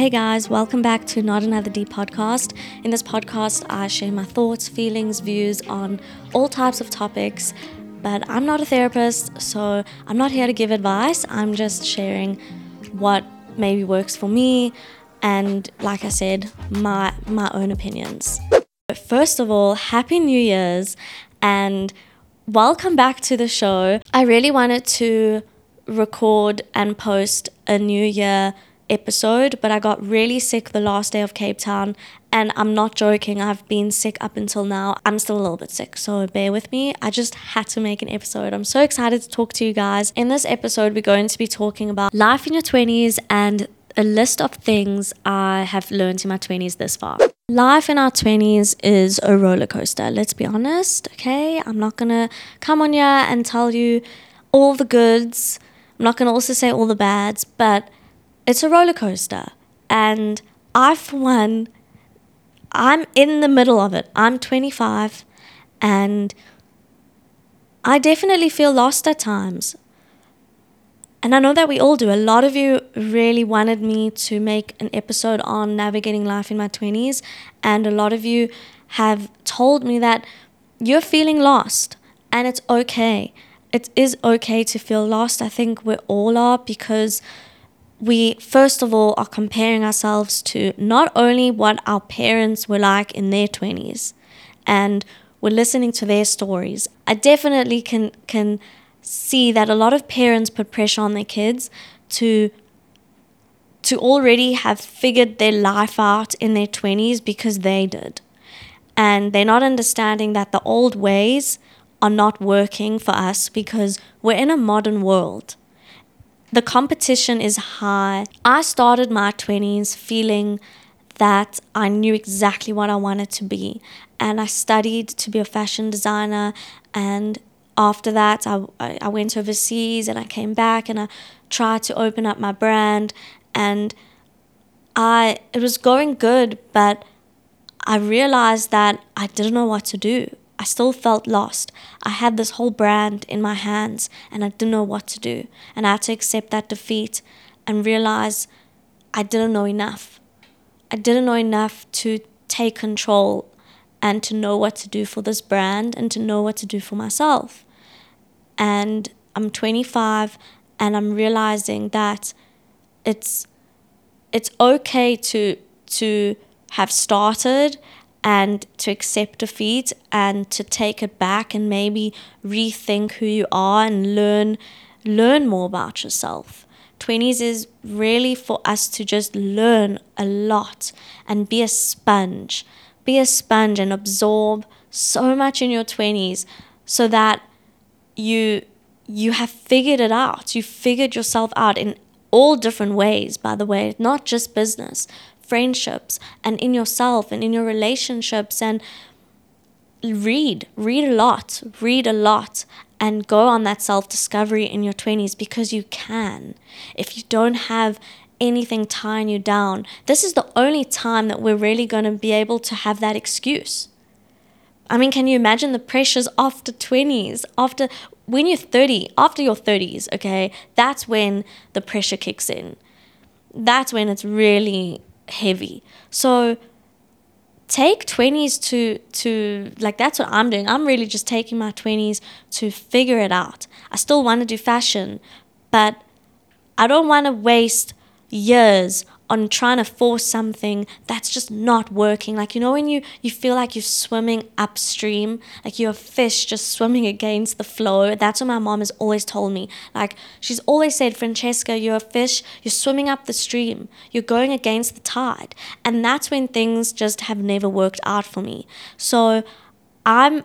Hey guys, welcome back to Not Another D podcast. In this podcast, I share my thoughts, feelings, views on all types of topics. But I'm not a therapist, so I'm not here to give advice. I'm just sharing what maybe works for me and like I said, my my own opinions. But First of all, happy New Year's and welcome back to the show. I really wanted to record and post a New Year episode, but I got really sick the last day of Cape Town. And I'm not joking, I've been sick up until now. I'm still a little bit sick, so bear with me. I just had to make an episode. I'm so excited to talk to you guys. In this episode, we're going to be talking about life in your 20s and a list of things I have learned in my 20s this far. Life in our 20s is a roller coaster, let's be honest, okay? I'm not gonna come on here and tell you all the goods. I'm not gonna also say all the bads, but it's a roller coaster. And I, for one, I'm in the middle of it. I'm 25 and I definitely feel lost at times. And I know that we all do. A lot of you really wanted me to make an episode on navigating life in my 20s. And a lot of you have told me that you're feeling lost and it's okay. It is okay to feel lost. I think we all are because we first of all are comparing ourselves to not only what our parents were like in their 20s and we're listening to their stories. I definitely can can see that a lot of parents put pressure on their kids to to already have figured their life out in their 20s because they did. And they're not understanding that the old ways are not working for us because we're in a modern world the competition is high. I started my 20s feeling that I knew exactly what I wanted to be. And I studied to be a fashion designer. And after that, I, I went overseas and I came back and I tried to open up my brand. And I it was going good, but I realized that I didn't know what to do. I still felt lost. I had this whole brand in my hands and I didn't know what to do. And I had to accept that defeat and realize I didn't know enough. I didn't know enough to take control and to know what to do for this brand and to know what to do for myself. And I'm 25 and I'm realizing that it's it's okay to to have started and to accept defeat and to take it back and maybe rethink who you are and learn learn more about yourself. 20s is really for us to just learn a lot and be a sponge. Be a sponge and absorb so much in your 20s so that you you have figured it out. You figured yourself out in all different ways, by the way, not just business, friendships and in yourself and in your relationships and read read a lot read a lot and go on that self discovery in your 20s because you can if you don't have anything tying you down this is the only time that we're really going to be able to have that excuse I mean, can you imagine the pressures after 20s, after when you're 30, after your 30s, okay? That's when the pressure kicks in. That's when it's really heavy. So take 20s to to like that's what I'm doing. I'm really just taking my 20s to figure it out. I still want to do fashion, but I don't want to waste years on trying to force something that's just not working. Like you know when you you feel like you're swimming upstream, like you're a fish just swimming against the flow. That's what my mom has always told me. Like she's always said, Francesca, you're a fish, you're swimming up the stream, you're going against the tide. And that's when things just have never worked out for me. So I'm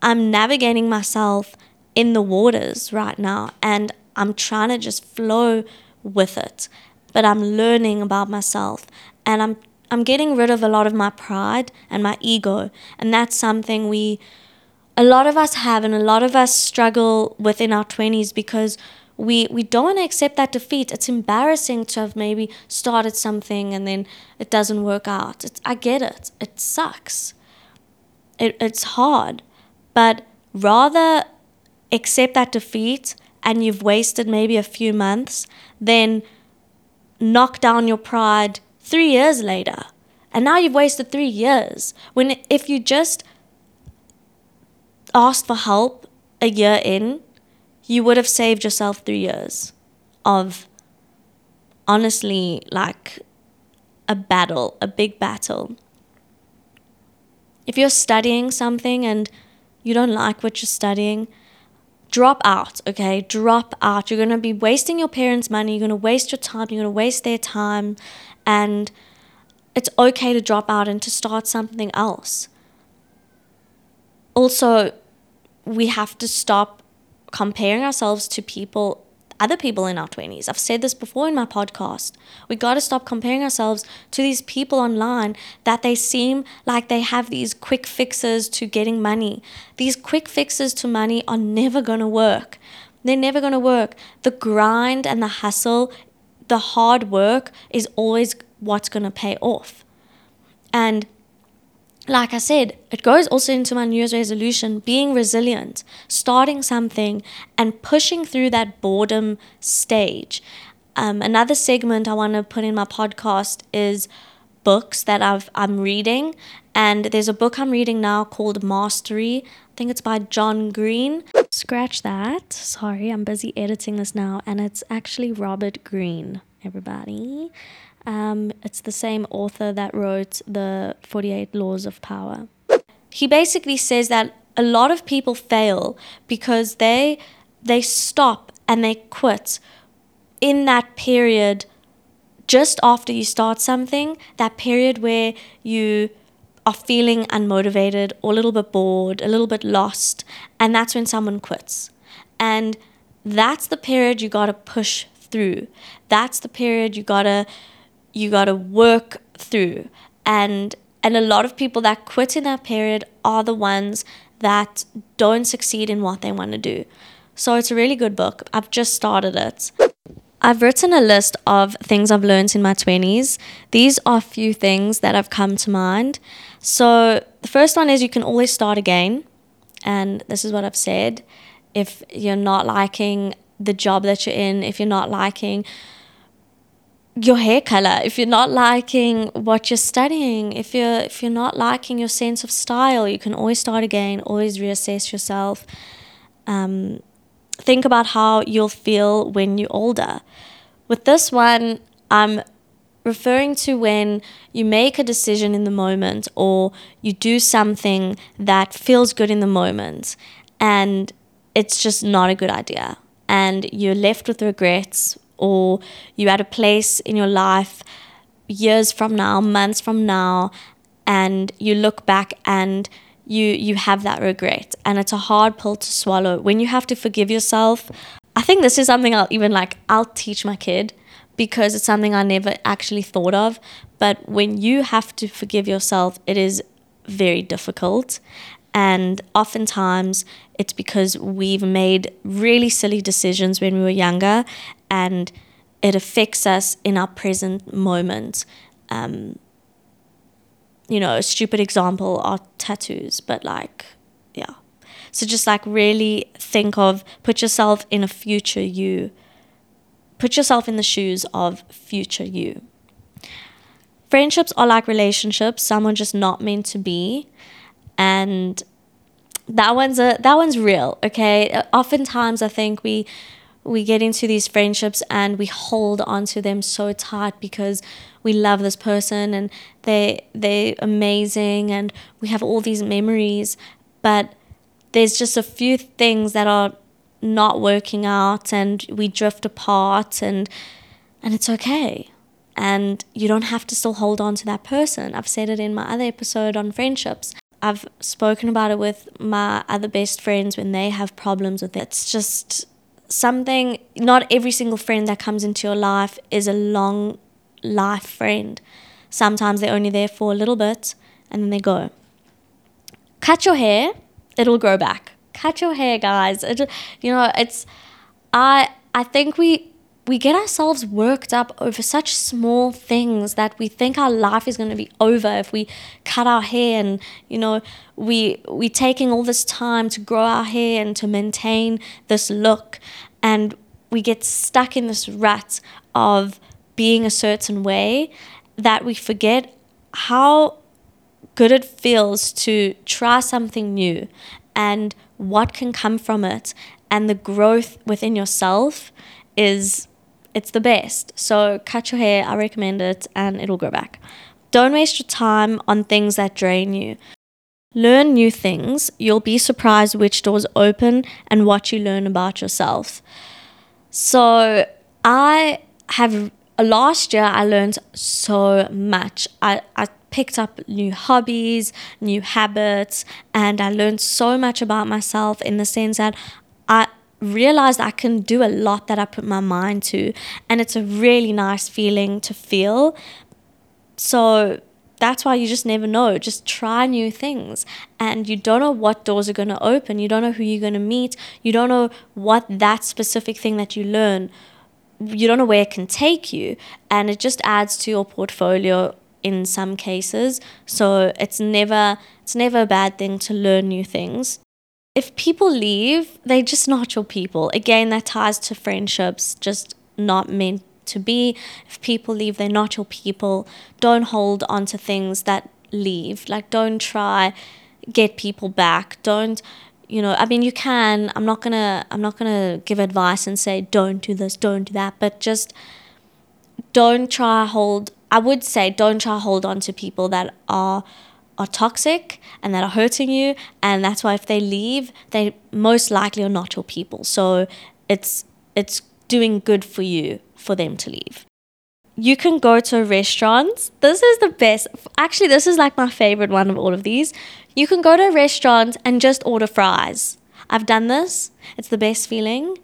I'm navigating myself in the waters right now and I'm trying to just flow with it but I'm learning about myself and I'm I'm getting rid of a lot of my pride and my ego. And that's something we a lot of us have and a lot of us struggle with in our 20s because we we don't want to accept that defeat. It's embarrassing to have maybe started something and then it doesn't work out. It's, I get it. It sucks. It, it's hard. But rather accept that defeat and you've wasted maybe a few months than knock down your pride three years later. And now you've wasted three years. When if you just asked for help a year in, you would have saved yourself three years of honestly like a battle, a big battle. If you're studying something and you don't like what you're studying, drop out, okay? Drop out. You're going to be wasting your parents' money. You're going to waste your time. You're going to waste their time. And it's okay to drop out and to start something else. Also, we have to stop comparing ourselves to people other people in our 20s. I've said this before in my podcast. We got to stop comparing ourselves to these people online that they seem like they have these quick fixes to getting money. These quick fixes to money are never going to work. They're never going to work. The grind and the hustle, the hard work is always what's going to pay off. And like I said, it goes also into my New Year's resolution being resilient, starting something, and pushing through that boredom stage. Um, another segment I want to put in my podcast is books that I've, I'm reading. And there's a book I'm reading now called Mastery. I think it's by John Green. Scratch that. Sorry, I'm busy editing this now. And it's actually Robert Greene, everybody. Um, it's the same author that wrote the 48 Laws of Power. He basically says that a lot of people fail because they they stop and they quit in that period just after you start something, that period where you are feeling unmotivated or a little bit bored, a little bit lost, and that's when someone quits. And that's the period you got to push through. That's the period you got to you got to work through and and a lot of people that quit in that period are the ones that don't succeed in what they want to do. So it's a really good book. I've just started it. I've written a list of things I've learned in my 20s. These are a few things that have come to mind. So the first one is you can always start again. And this is what I've said. If you're not liking the job that you're in, if you're not liking your hair color. If you're not liking what you're studying if you're if you're not liking your sense of style you can always start again always reassess yourself. Um, think about how you'll feel when you're older. With this one i'm referring to when you make a decision in the moment or you do something that feels good in the moment and it's just not a good idea and you're left with regrets or you're at a place in your life years from now, months from now, and you look back and you you have that regret. And it's a hard pill to swallow. When you have to forgive yourself i think this is something i'll even like i'll teach my kid because it's something i never actually thought of. But when you have to forgive yourself it is very difficult and oftentimes it's because we've made really silly decisions when we were younger and it affects us in our present moment. Um, you know, a stupid example are tattoos, but like, yeah. So just like really think of, put yourself in a future you, put yourself in the shoes of future you. Friendships are like relationships, some are just not meant to be. And that one's a that one's real, okay? Uh, oftentimes I think we we get into these friendships and we hold on to them so tight because we love this person and they they're amazing and we have all these memories. But there's just a few things that are not working out and we drift apart and and it's okay. And you don't have to still hold on to that person. I've said it in my other episode on friendships i've spoken about it with my other best friends when they have problems with it it's just something, not every single friend that comes into your life is a long life friend. Sometimes they're only there for a little bit and then they go. Cut your hair, it'll grow back. Cut your hair, guys. It, you know, it's I I think we we get ourselves worked up over such small things that we think our life is going to be over if we cut our hair and you know we we taking all this time to grow our hair and to maintain this look. And we get stuck in this rut of being a certain way that we forget how good it feels to try something new and what can come from it. And the growth within yourself is it's the best. So cut your hair, I recommend it and it'll grow back. Don't waste your time on things that drain you. Learn new things. You'll be surprised which doors open and what you learn about yourself. So, I have last year I learned so much. I, I picked up new hobbies, new habits, and I learned so much about myself in the sense that I realized I can do a lot that I put my mind to. And it's a really nice feeling to feel. So that's why you just never know. Just try new things. And you don't know what doors are going to open. You don't know who you're going to meet. You don't know what that specific thing that you learn, you don't know where it can take you. And it just adds to your portfolio in some cases. So it's never it's never a bad thing to learn new things. If people leave, they're just not your people. Again, that ties to friendships, just not meant to be. If people leave, they're not your people. Don't hold on to things that leave. Like, don't try get people back. Don't you know i mean you can i'm not gonna i'm not gonna give advice and say don't do this don't do that but just don't try hold i would say don't try hold on to people that are are toxic and that are hurting you and that's why if they leave they most likely are not your people so it's it's doing good for you for them to leave. You can go to restaurants. This is the best. Actually, this is like my favorite one of all of these. You can go to a restaurant and just order fries. I've done this. It's the best feeling.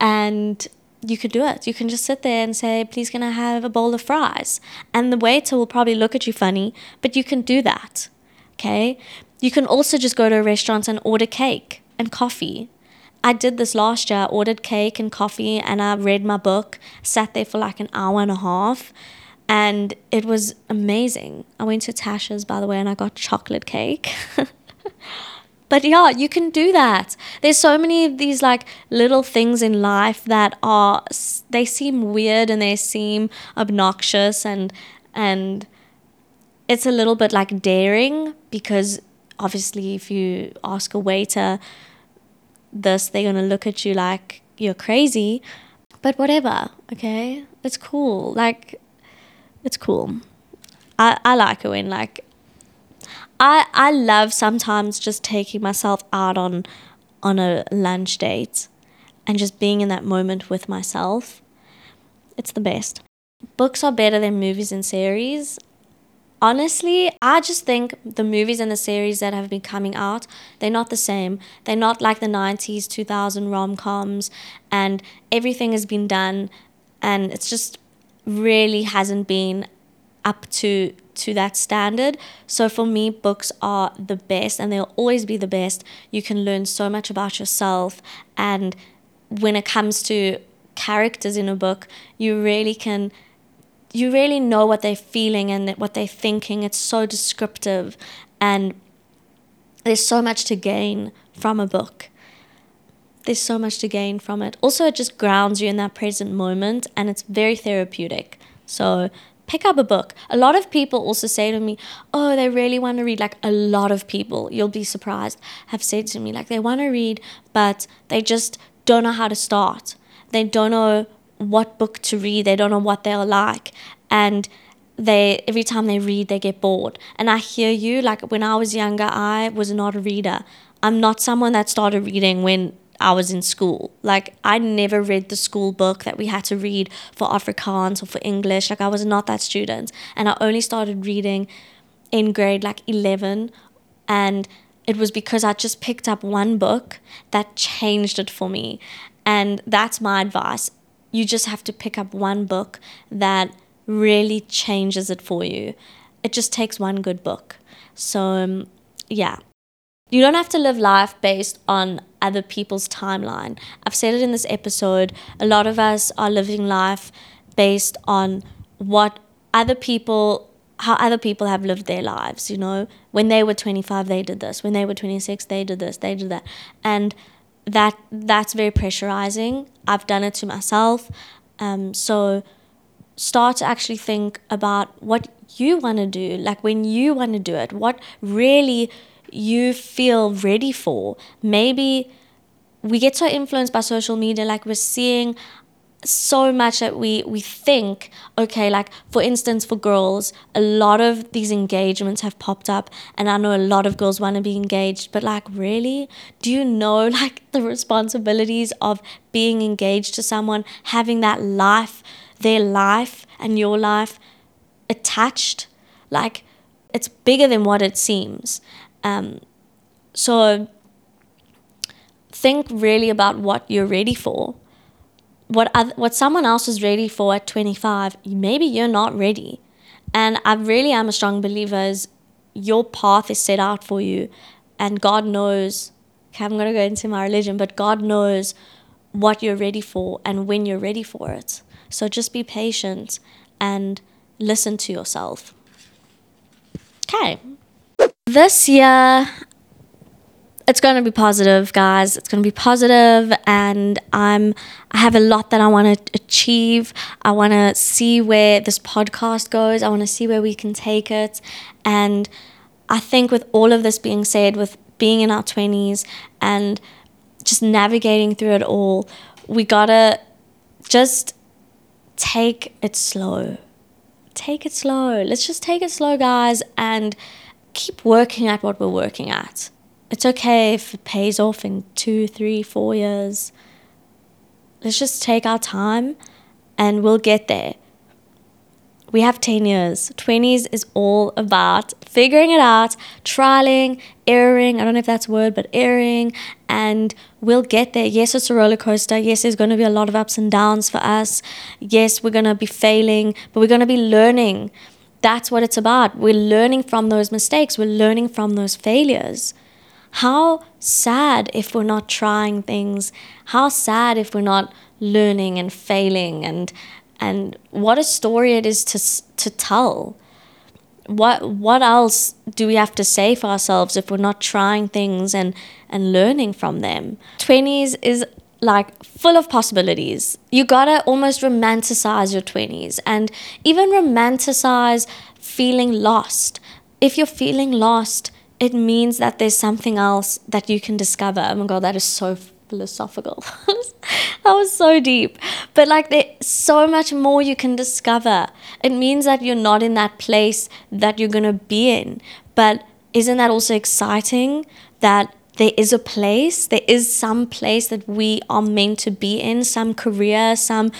And you could do it. You can just sit there and say, please, can I have a bowl of fries? And the waiter will probably look at you funny, but you can do that. Okay? You can also just go to a restaurant and order cake and coffee I did this last year. I ordered cake and coffee and I read my book, sat there for like an hour and a half, and it was amazing. I went to Tasha's, by the way, and I got chocolate cake. but yeah, you can do that. There's so many of these like little things in life that are they seem weird and they seem obnoxious and and it's a little bit like daring because obviously if you ask a waiter this, they're going to look at you like you're crazy. But whatever, okay? It's cool. Like, it's cool. I, I like it when, like, I, I love sometimes just taking myself out on on a lunch date and just being in that moment with myself. It's the best. Books are better than movies and series honestly, I just think the movies and the series that have been coming out, they're not the same. They're not like the 90s, 2000 rom coms, and everything has been done, and it's just really hasn't been up to to that standard. So for me, books are the best and they'll always be the best. You can learn so much about yourself and when it comes to characters in a book, you really can you really know what they're feeling and what they're thinking. It's so descriptive, and there's so much to gain from a book. There's so much to gain from it. Also, it just grounds you in that present moment, and it's very therapeutic. So, pick up a book. A lot of people also say to me, Oh, they really want to read. Like, a lot of people, you'll be surprised, have said to me, like, they want to read, but they just don't know how to start. They don't know what book to read. They don't know what they'll like. And they every time they read they get bored. And I hear you, like when I was younger, I was not a reader. I'm not someone that started reading when I was in school. Like I never read the school book that we had to read for Afrikaans or for English. Like I was not that student. And I only started reading in grade like 11 and it was because I just picked up one book that changed it for me. And that's my advice you just have to pick up one book that really changes it for you. It just takes one good book. So, um, yeah. You don't have to live life based on other people's timeline. I've said it in this episode. A lot of us are living life based on what other people how other people have lived their lives, you know. When they were 25, they did this. When they were 26, they did this, they did that. And that that's very pressurizing. I've done it to myself. Um, so start to actually think about what you want to do, like when you want to do it, what really you feel ready for. Maybe we get so influenced by social media, like we're seeing so much that we we think okay like for instance for girls a lot of these engagements have popped up and i know a lot of girls want to be engaged but like really? Do you know like the responsibilities of being engaged to someone having that life their life and your life attached? Like it's bigger than what it seems um so think really about what you're ready for what other, what someone else is ready for at 25, maybe you're not ready. And I really am a strong believer is your path is set out for you and God knows okay, I'm going to go into my religion, but God knows what you're ready for and when you're ready for it. So just be patient and listen to yourself. Okay. This year it's going to be positive, guys. It's going to be positive, and I'm I have a lot that I want to achieve. I want to see where this podcast goes. I want to see where we can take it, and I think with all of this being said, with being in our twenties and just navigating through it all, we gotta just take it slow. Take it slow. Let's just take it slow, guys, and keep working at what we're working at it's okay if it pays off in two, three, four years. Let's just take our time and we'll get there. We have 10 years. 20s is all about figuring it out, trialing, erring. I don't know if that's a word, but erring. And we'll get there. Yes, it's a roller coaster. Yes, there's going to be a lot of ups and downs for us. Yes, we're going to be failing, but we're going to be learning. That's what it's about. We're learning from those mistakes, we're learning from those failures. How sad if we're not trying things. How sad if we're not learning and failing and and what a story it is to to tell. What what else do we have to say for ourselves if we're not trying things and and learning from them? 20s is like full of possibilities. You gotta almost romanticize your 20s and even romanticize feeling lost. If you're feeling lost, it means that there's something else that you can discover. Oh my god, that is so philosophical. that was so deep. But like there's so much more you can discover. It means that you're not in that place that you're gonna be in. But isn't that also exciting that there is a place, there is some place that we are meant to be in, some career, some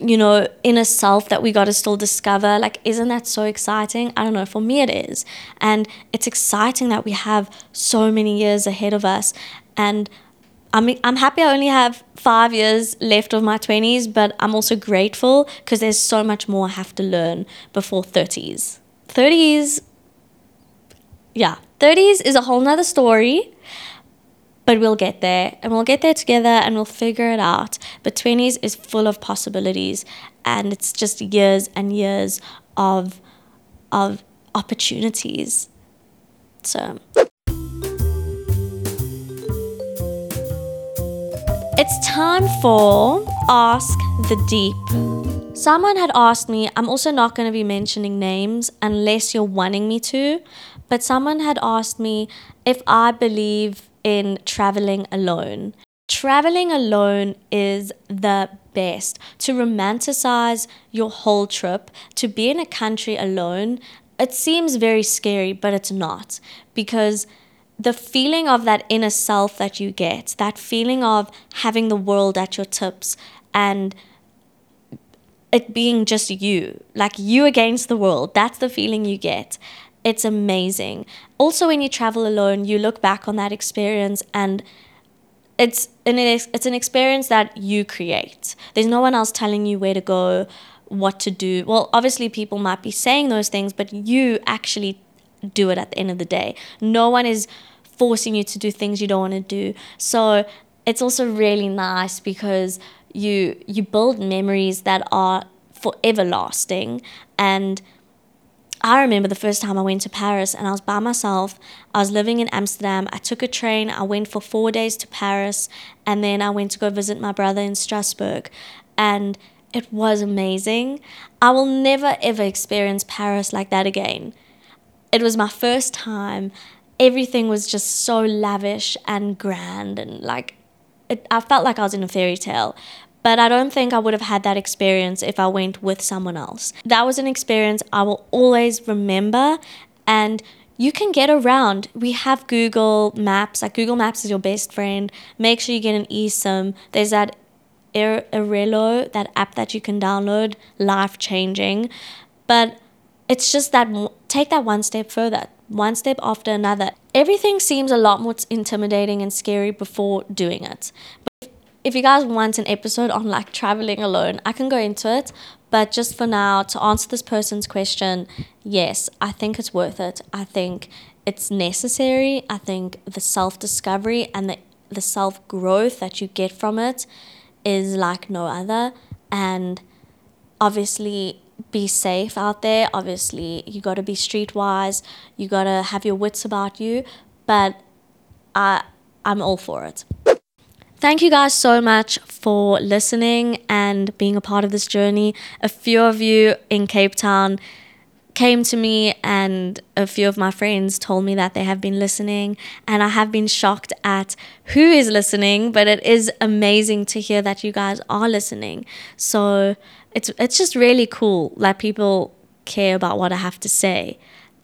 you know, inner self that we got to still discover. Like, isn't that so exciting? I don't know. For me, it is. And it's exciting that we have so many years ahead of us. And I'm, I'm happy I only have five years left of my 20s, but I'm also grateful because there's so much more I have to learn before 30s. 30s, yeah, 30s is a whole nother story but we'll get there and we'll get there together and we'll figure it out. But 20s is full of possibilities and it's just years and years of of opportunities. So It's time for Ask the Deep. Someone had asked me, I'm also not going to be mentioning names unless you're wanting me to, but someone had asked me if I believe in traveling alone. Traveling alone is the best. To romanticize your whole trip, to be in a country alone, it seems very scary, but it's not. Because the feeling of that inner self that you get, that feeling of having the world at your tips and it being just you, like you against the world, that's the feeling you get it's amazing. Also, when you travel alone, you look back on that experience and it's an it's an experience that you create. There's no one else telling you where to go, what to do. Well, obviously people might be saying those things, but you actually do it at the end of the day. No one is forcing you to do things you don't want to do. So, it's also really nice because you you build memories that are forever lasting and I remember the first time I went to Paris and I was by myself. I was living in Amsterdam. I took a train. I went for four days to Paris and then I went to go visit my brother in Strasbourg. And it was amazing. I will never ever experience Paris like that again. It was my first time. Everything was just so lavish and grand and like it, I felt like I was in a fairy tale. But I don't think I would have had that experience if I went with someone else. That was an experience I will always remember and you can get around. We have Google Maps. Like Google Maps is your best friend. Make sure you get an eSIM. There's that Airalo, that app that you can download, life changing. But it's just that take that one step further, one step after another. Everything seems a lot more intimidating and scary before doing it. If you guys want an episode on like traveling alone, I can go into it. But just for now, to answer this person's question, yes, I think it's worth it. I think it's necessary. I think the self discovery and the, the self growth that you get from it is like no other. And obviously, be safe out there. Obviously, you got to be streetwise. You got to have your wits about you. But I, I'm all for it. Thank you guys so much for listening and being a part of this journey. A few of you in Cape Town came to me and a few of my friends told me that they have been listening. And I have been shocked at who is listening but it is amazing to hear that you guys are listening. So it's it's just really cool that people care about what I have to say.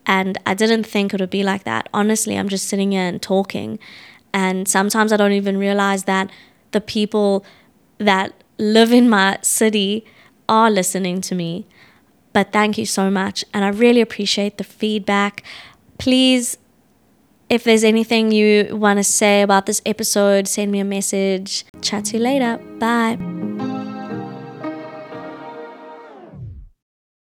And I didn't think it would be like that. Honestly I'm just sitting here and talking and sometimes I don't even realize that the people that live in my city are listening to me but thank you so much. And I really appreciate the feedback. Please, if there's anything you want to say about this episode, send me a message. Chat to you later. Bye.